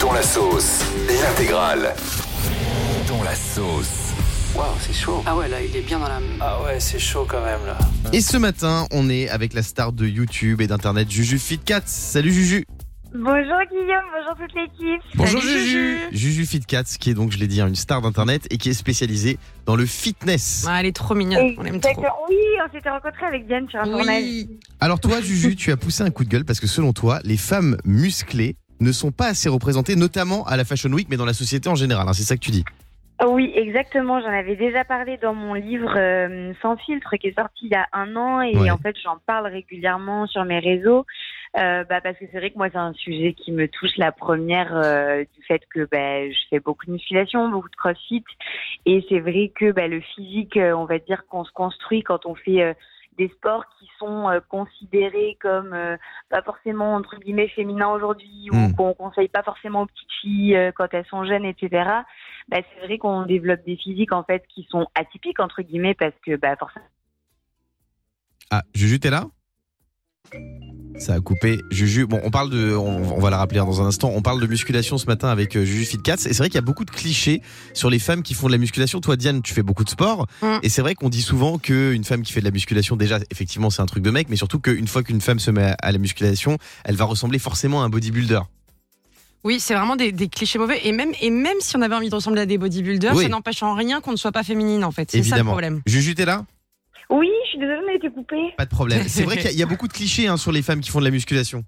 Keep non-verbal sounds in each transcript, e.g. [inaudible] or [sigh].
Dans la sauce, l'intégrale. Dans la sauce. Waouh, c'est chaud. Ah ouais, là, il est bien dans la. Ah ouais, c'est chaud quand même là. Et ce matin, on est avec la star de YouTube et d'internet Juju Fitcats. Salut Juju. Bonjour Guillaume, bonjour toute l'équipe. Bonjour Salut, Juju. Juju Fitcats, qui est donc, je l'ai dit, hein, une star d'internet et qui est spécialisée dans le fitness. Ah, elle est trop mignonne, on l'aime trop. Oui, on s'était rencontrés avec Diane sur un tournage. Oui. Alors toi, Juju, tu as poussé un coup de gueule parce que selon toi, les femmes musclées ne sont pas assez représentées, notamment à la Fashion Week, mais dans la société en général. hein, c'est ça que tu dis. Oui, exactement. J'en avais déjà parlé dans mon livre euh, Sans filtre qui est sorti il y a un an et Ouais. en fait j'en parle régulièrement sur mes réseaux euh, bah, parce que c'est vrai que moi c'est un sujet qui me touche. La première euh, du fait que bah, je fais beaucoup de musculation, beaucoup de crossfit. Et c'est vrai que bah, le physique, euh, on va dire qu'on se construit quand on fait euh, des sports qui sont euh, considérés comme euh, pas forcément entre guillemets féminins aujourd'hui Mm. ou qu'on conseille pas forcément aux petites filles euh, quand elles sont jeunes, etc bah, c'est vrai qu'on développe des physiques en fait qui sont atypiques entre guillemets parce que bah forcément Ah, Juju, t'es là? Ça a coupé. Juju, bon, on parle de, on, on va la rappeler dans un instant. On parle de musculation ce matin avec euh, Juju Fitcats. Et c'est vrai qu'il y a beaucoup de clichés sur les femmes qui font de la musculation. Toi, Diane, tu fais beaucoup de sport. Mm. Et c'est vrai qu'on dit souvent qu'une femme qui fait de la musculation, déjà, effectivement, c'est un truc de mec, mais surtout qu'une fois qu'une femme se met à la musculation, elle va ressembler forcément à un bodybuilder. Oui, c'est vraiment des, des clichés mauvais. Et même, et même si on avait envie de ressembler à des bodybuilders, Oui. ça n'empêche en rien qu'on ne soit pas féminine, en fait. C'est ça le problème. Juju, t'es là? Oui je suis désolée mais été coupée Pas de problème. C'est vrai qu'il y a- il y, a [laughs] beaucoup de clichés hein, sur les femmes qui font de la musculation.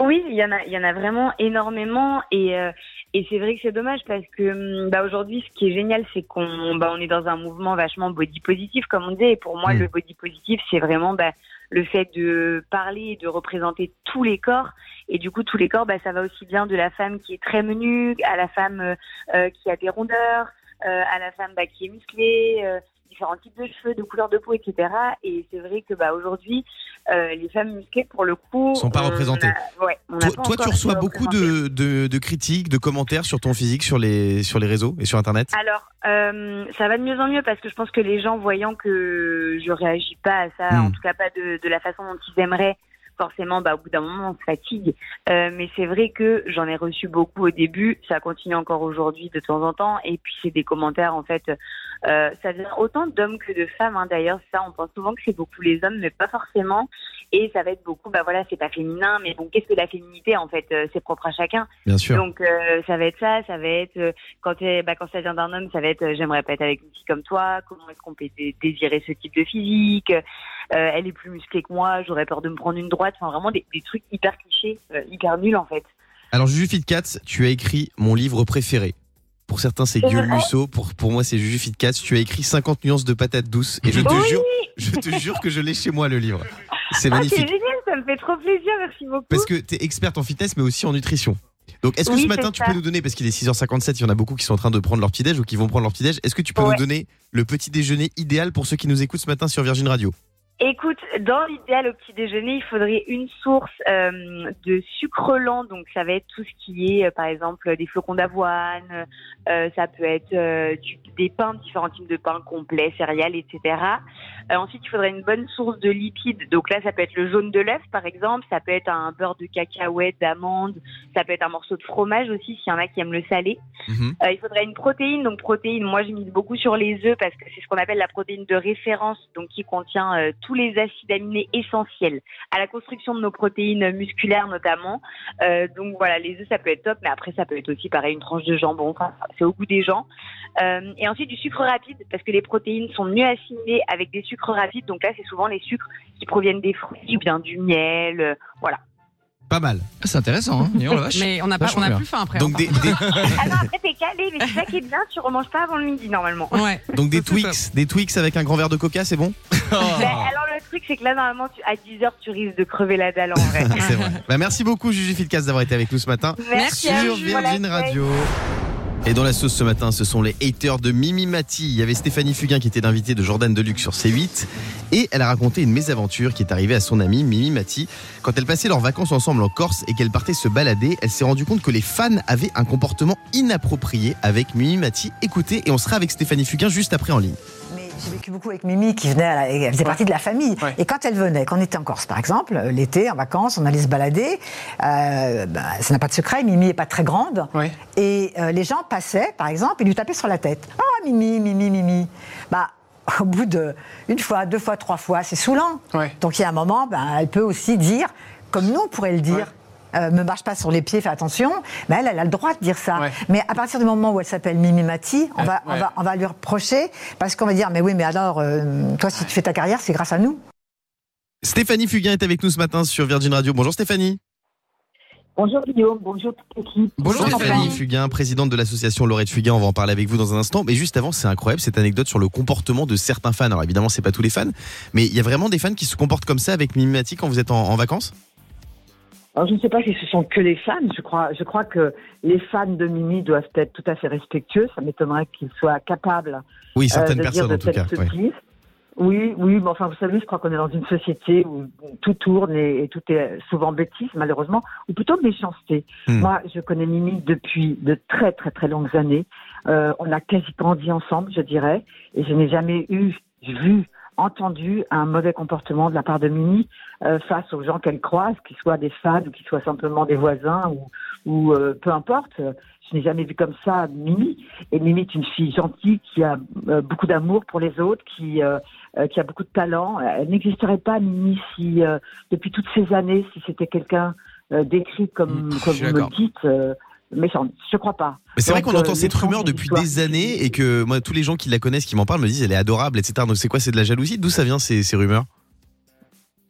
oui il y en a il y en a vraiment énormément et euh, et c'est vrai que c'est dommage parce que hum, bah aujourd'hui ce qui est génial c'est qu'on bah on est dans un mouvement vachement body positif comme on disait et pour moi Mm. le body positif c'est vraiment bah le fait de parler et de représenter tous les corps et du coup tous les corps bah ça va aussi bien de la femme qui est très menue à la femme euh, euh, qui a des rondeurs euh, à la femme bah, qui est musclée euh, différents types de cheveux de couleurs de peau etc et c'est vrai que bah aujourd'hui euh, les femmes musclées pour le coup Sont pas représentées. a- ouais, Toi, tu reçois beaucoup de, de, de critiques, de commentaires sur ton physique sur les, sur les réseaux et sur Internet? Alors, euh, ça va de mieux en mieux parce que je pense que les gens, voyant que je réagis pas à ça, Hmm. en tout cas pas de, de la façon dont ils aimeraient, forcément, bah, au bout d'un moment, on se fatigue. Euh, mais c'est vrai que j'en ai reçu beaucoup au début, ça continue encore aujourd'hui de temps en temps, et puis c'est des commentaires, en fait, euh, ça vient autant d'hommes que de femmes, hein, d'ailleurs, ça, on pense souvent que c'est beaucoup les hommes, mais pas forcément, et ça va être beaucoup, bah voilà, c'est pas féminin, mais bon, qu'est-ce que la féminité, en fait, euh, c'est propre à chacun. Bien sûr. Donc euh, ça va être ça, ça va être quand bah, quand ça vient d'un homme, ça va être j'aimerais pas être avec une fille comme toi. Comment est-ce qu'on peut dé- désirer ce type de physique Elle est plus musclée que moi, j'aurais peur de me prendre une droite. Enfin vraiment des, des trucs hyper clichés, euh, hyper nuls en fait. Alors, Juju Fitcats, tu as écrit mon livre préféré. Pour certains, c'est C'est Gueule Musso. Pour, pour moi, c'est Juju Fitcats. Tu as écrit 50 nuances de patates douces. Et je te Oui jure, je te jure que je l'ai chez moi, le livre. C'est Ah, c'est magnifique. génial, ça me fait trop plaisir, merci beaucoup. Parce que tu es experte en fitness, mais aussi en nutrition. Donc, est-ce que Oui, ce matin, c'est tu ça. peux nous donner, parce qu'il est 6h57, il y en a beaucoup qui sont en train de prendre leur petit-déj ou qui vont prendre leur petit-déj, est-ce que tu peux Ouais. nous donner le petit déjeuner idéal pour ceux qui nous écoutent ce matin sur Virgin Radio? Écoute, dans l'idéal au petit déjeuner, il faudrait une source euh, de sucre lent. Donc ça va être tout ce qui est, euh, par exemple, des flocons d'avoine. euh, ça peut être euh, du- des pains, différents types de pains complets, céréales, etc. Euh, ensuite, il faudrait une bonne source de lipides. Donc là, ça peut être le jaune de l'œuf, par exemple. Ça peut être un beurre de cacahuète, d'amande. Ça peut être un morceau de fromage aussi, s'il y en a qui aiment le salé. Euh, il faudrait une protéine. Donc protéine, moi je mise beaucoup sur les œufs parce que c'est ce qu'on appelle la protéine de référence, donc qui contient euh, tous les acides aminés essentiels à la construction de nos protéines musculaires notamment. Euh, donc voilà, les œufs ça peut être top, mais après ça peut être aussi pareil une tranche de jambon. Enfin, c'est au goût des gens. Euh, et ensuite du sucre rapide parce que les protéines sont mieux assimilées avec des sucres rapides. Donc là c'est souvent les sucres qui proviennent des fruits ou bien du miel. euh, voilà. Pas mal. Ah, C'est intéressant, hein la vache. Mais on n'a pas, on a plus faim après. Donc hein, des, des- Ah non, [laughs] après t'es calé, mais c'est ça qui est bien, tu remanges pas avant le midi normalement. Ouais. donc des Twix, des Twix avec un grand verre de coca, c'est bon [laughs] Ben, alors le truc c'est que là normalement tu, à 10h tu risques de crever la dalle en vrai. [laughs] C'est vrai. Bah, merci beaucoup, Juju Fitcas, d'avoir été avec nous ce matin Merci à sur vous pour Virgin. Radio. Et dans la sauce ce matin, ce sont les haters de Mimi Mati. Il y avait Stéphanie Fugain qui était l'invitée de Jordan Deluxe sur C8. Et elle a raconté une mésaventure qui est arrivée à son amie Mimi Mati. Quand elles passaient leurs vacances ensemble en Corse et qu'elles partaient se balader, elle s'est rendue compte que les fans avaient un comportement inapproprié avec Mimi Mati. Écoutez, et on sera avec Stéphanie Fugain juste après en ligne. J'ai vécu beaucoup avec Mimi qui venait, à la- elle faisait partie de la famille. Ouais. Et quand elle venait, quand on était en Corse par exemple, euh, l'été, en vacances, on allait se balader. Euh, bah, ça n'a pas de secret, Mimi est pas très grande. Ouais. Et euh, les gens passaient, par exemple, et lui tapaient sur la tête. Ah, Mimi, Mimi, Mimi. Bah, au bout de une fois, deux fois, trois fois, c'est saoulant. Donc il y a un moment, ben, elle peut aussi dire, comme nous on pourrait le dire. Euh, me marche pas sur les pieds, fais attention. Mais elle, elle a le droit de dire ça. Ouais. Mais à partir du moment où elle s'appelle Mimi Mati, on, Ouais, va, on, va, on va lui reprocher parce qu'on va dire mais oui, mais alors, euh, toi, si tu fais ta carrière, c'est grâce à nous. Stéphanie Fugain est avec nous ce matin sur Virgin Radio. Bonjour Stéphanie. Bonjour Guillaume, bonjour toute l'équipe. Bonjour Stéphanie Fugain, présidente de l'association Laurette Fugain. On va en parler avec vous dans un instant. Mais juste avant, c'est incroyable cette anecdote sur le comportement de certains fans. Alors évidemment, c'est pas tous les fans, mais il y a vraiment des fans qui se comportent comme ça avec Mimi Mati quand vous êtes en, en vacances? Alors, je ne sais pas si ce sont que les fans. Je crois, je crois que les fans de Mimi doivent être tout à fait respectueux. Ça m'étonnerait qu'ils soient capables Oui, euh, de personnes dire de en tout cas. Oui, oui, mais enfin, vous savez, je crois qu'on est dans une société où tout tourne et, et tout est souvent bêtise, malheureusement, ou plutôt méchanceté. Hmm. Moi, je connais Mimi depuis de très, très, très longues années. Euh, on a quasi grandi ensemble, je dirais, et je n'ai jamais eu, vu, entendu un mauvais comportement de la part de Mimi euh, face aux gens qu'elle croise, qu'ils soient des fans ou qu'ils soient simplement des voisins ou, ou euh, peu importe. Je n'ai jamais vu comme ça Mimi. Et Mimi est une fille gentille qui a euh, beaucoup d'amour pour les autres, qui, euh, euh, qui a beaucoup de talent. Elle n'existerait pas, Mimi, si euh, depuis toutes ces années, si c'était quelqu'un euh, décrit comme, Mmh, comme vous me dites, euh, méchante. Je crois pas. Mais c'est vrai qu'on euh, entend cette les rumeur depuis des années et que moi, tous les gens qui la connaissent, qui m'en parlent, me disent elle est adorable, etc. Donc c'est quoi C'est de la jalousie? D'où ça vient ces, ces rumeurs?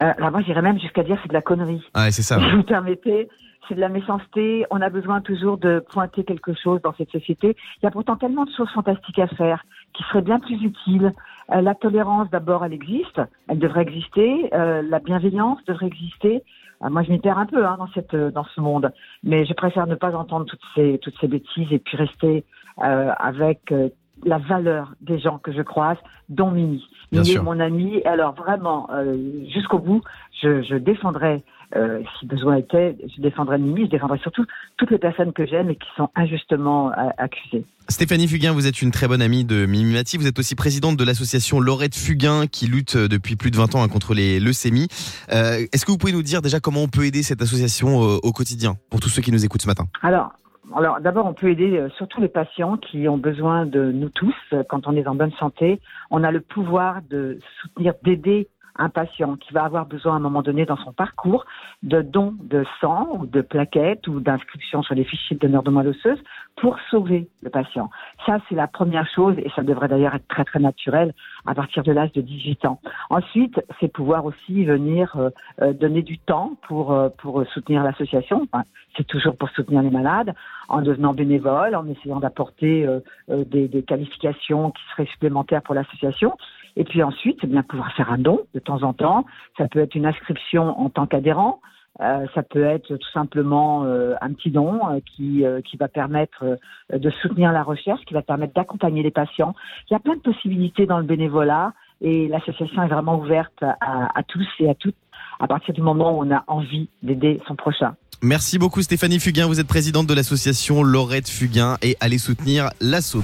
Euh, alors moi, j'irais même jusqu'à dire c'est de la connerie. Ah c'est ça. Si [laughs] vous me permettez, c'est de la méchanceté. On a besoin toujours de pointer quelque chose dans cette société. Il y a pourtant tellement de choses fantastiques à faire qui seraient bien plus utiles. Euh, la tolérance, d'abord, elle existe. Elle devrait exister. Euh, la bienveillance devrait exister. Euh, moi, je m'y perds un peu hein, dans, cette, euh, dans ce monde. Mais je préfère ne pas entendre toutes ces, toutes ces bêtises et puis rester euh, avec euh, la valeur des gens que je croise, dont Mimi. Bien Mimi est mon ami. Alors vraiment, euh, jusqu'au bout, je, je défendrai, euh, si besoin était, je défendrai Mimi, je défendrai surtout toutes les personnes que j'aime et qui sont injustement euh, accusées. Stéphanie Fugain, vous êtes une très bonne amie de Mimi Mati. Vous êtes aussi présidente de l'association Laurette Fugain qui lutte depuis plus de 20 ans hein, contre les leucémies. Est-ce que vous pouvez nous dire déjà comment on peut aider cette association au quotidien pour tous ceux qui nous écoutent ce matin? Alors, alors d'abord, on peut aider euh, surtout les patients qui ont besoin de nous tous euh, quand on est en bonne santé. On a le pouvoir de soutenir, d'aider un patient qui va avoir besoin à un moment donné dans son parcours de dons de sang ou de plaquettes ou d'inscription sur les fichiers de donneurs de moelle osseuse pour sauver le patient. Ça, c'est la première chose et ça devrait d'ailleurs être très très naturel à partir de l'âge de 18 ans. Ensuite, c'est pouvoir aussi venir euh, euh, donner du temps pour, euh, pour soutenir l'association. Enfin, c'est toujours pour soutenir les malades en devenant bénévole, en essayant d'apporter euh, euh, des, des qualifications qui seraient supplémentaires pour l'association. Et puis ensuite, bien pouvoir faire un don de temps en temps. Ça peut être une inscription en tant qu'adhérent. Euh, ça peut être tout simplement euh, un petit don euh, qui, qui va permettre de soutenir la recherche, qui va permettre d'accompagner les patients. Il y a plein de possibilités dans le bénévolat et l'association est vraiment ouverte à, à tous et à toutes à partir du moment où on a envie d'aider son prochain. Merci beaucoup Stéphanie Fugain, vous êtes présidente de l'association Laurette Fugain et allez soutenir l'assaut.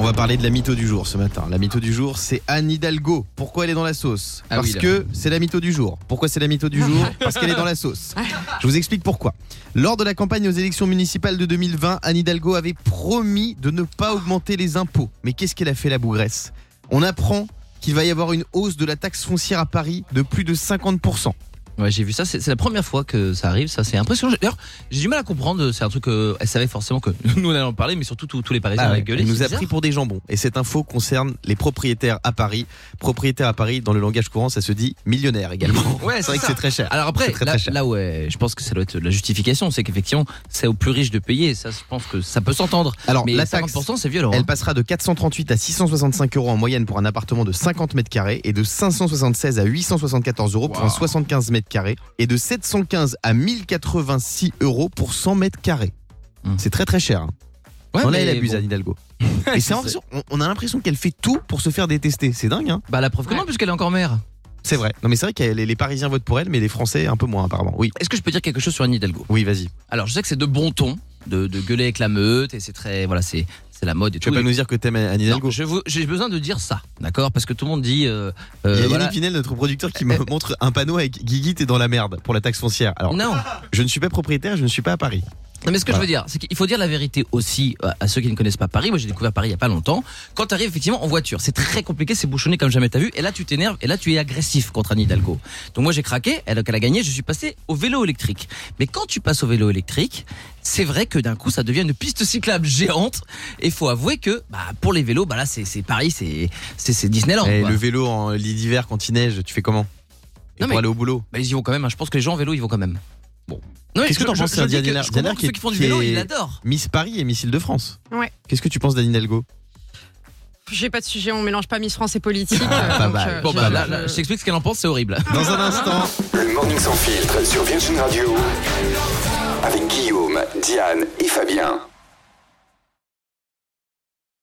On va parler de la mytho du jour ce matin. La mytho du jour, c'est Anne Hidalgo. Pourquoi elle est dans la sauce Ah Parce oui, que c'est la mytho du jour. Pourquoi c'est la mytho du jour [laughs] Parce qu'elle est dans la sauce. Je vous explique pourquoi. Lors de la campagne aux élections municipales de 2020, Anne Hidalgo avait promis de ne pas augmenter les impôts. Mais qu'est-ce qu'elle a fait la bougresse? On apprend qu'il va y avoir une hausse de la taxe foncière à Paris de plus de 50%. Ouais, j'ai vu ça. C'est la première fois que ça arrive. Ça, c'est impressionnant. D'ailleurs, j'ai du mal à comprendre. C'est un truc que elle savait forcément que [laughs] nous on allait en parler, mais surtout tous les Parisiens Ah ouais, allaient gueuler. elle nous a pris pour des jambons. Et cette info concerne les propriétaires à Paris. Propriétaires à Paris, dans le langage courant, ça se dit millionnaire également. [laughs] Ouais, c'est vrai que c'est très cher. Alors après, très, là, très cher. là ouais, je pense que ça doit être la justification, c'est qu'effectivement, c'est aux plus riches de payer. Ça, je pense que ça peut s'entendre. Alors, Mais la 50%, taxe, c'est violent. elle hein. passera de 438 à 665 euros en moyenne pour un appartement de 50 mètres carrés et de 576 à 874 euros pour un 75 mètres carrés et de 715 à 1086 euros pour 100 mètres carrés. Hum. C'est très très cher. hein. Ouais, non, là, mais elle abuse, bon. Anne Hidalgo. [laughs] et c'est l'impression- on, on a l'impression qu'elle fait tout pour se faire détester. C'est dingue, hein Bah la preuve que non, puisqu'elle est encore maire. C'est vrai. Non, mais c'est vrai que les, les Parisiens votent pour elle, mais les Français un peu moins, apparemment. Oui. Est-ce que je peux dire quelque chose sur Anne Hidalgo? Oui, vas-y. Alors, je sais que c'est de bon ton de, de gueuler avec la meute et c'est très voilà, c'est c'est la mode et Tu tout. vas pas nous dire que t'aimes Anne Hidalgo j'ai besoin de dire ça, d'accord? Parce que tout le monde dit. euh, Il y a euh, Yannick voilà. Pinel, notre producteur, qui [laughs] me Euh, montre un panneau avec Guigui, t'es dans la merde pour la taxe foncière. Alors, Non. je ne suis pas propriétaire, je ne suis pas à Paris. Non, mais ce que Voilà. je veux dire, c'est qu'il faut dire la vérité aussi euh, à ceux qui ne connaissent pas Paris. Moi, j'ai découvert Paris il y a pas longtemps. Quand tu arrives effectivement en voiture, c'est très compliqué, c'est bouchonné comme jamais t'as vu. Et là, tu t'énerves et là, tu es agressif contre Anne Hidalgo. Donc moi, j'ai craqué. Elle, elle a gagné. Je suis passé au vélo électrique. Mais quand tu passes au vélo électrique, c'est vrai que d'un coup, ça devient une piste cyclable géante. Et faut avouer que bah, pour les vélos, bah là, c'est Paris, c'est c'est c'est Disneyland. Et quoi. le vélo en lit d'hiver quand il neige, tu fais comment? Et Non, Pour mais- aller au boulot? Bah, ils y vont quand même. hein. Je pense que les gens en vélo, ils vont quand même. Bon. Qu'est-ce que t'en penses, que qui ceux est- qui font du vélo, ils l'adorent. Miss Paris et Miss Île-de-France. Ouais. Qu'est-ce que tu penses d'Anne Hidalgo? J'ai pas de sujet, on mélange pas Miss France et politique. pas donc, mal. euh, Bon, bah là, je- là, je t'explique ce qu'elle en pense, c'est horrible. Dans un instant, Le Morning Sans Filtre sur Virgin Radio avec Guillaume, Diane et Fabien.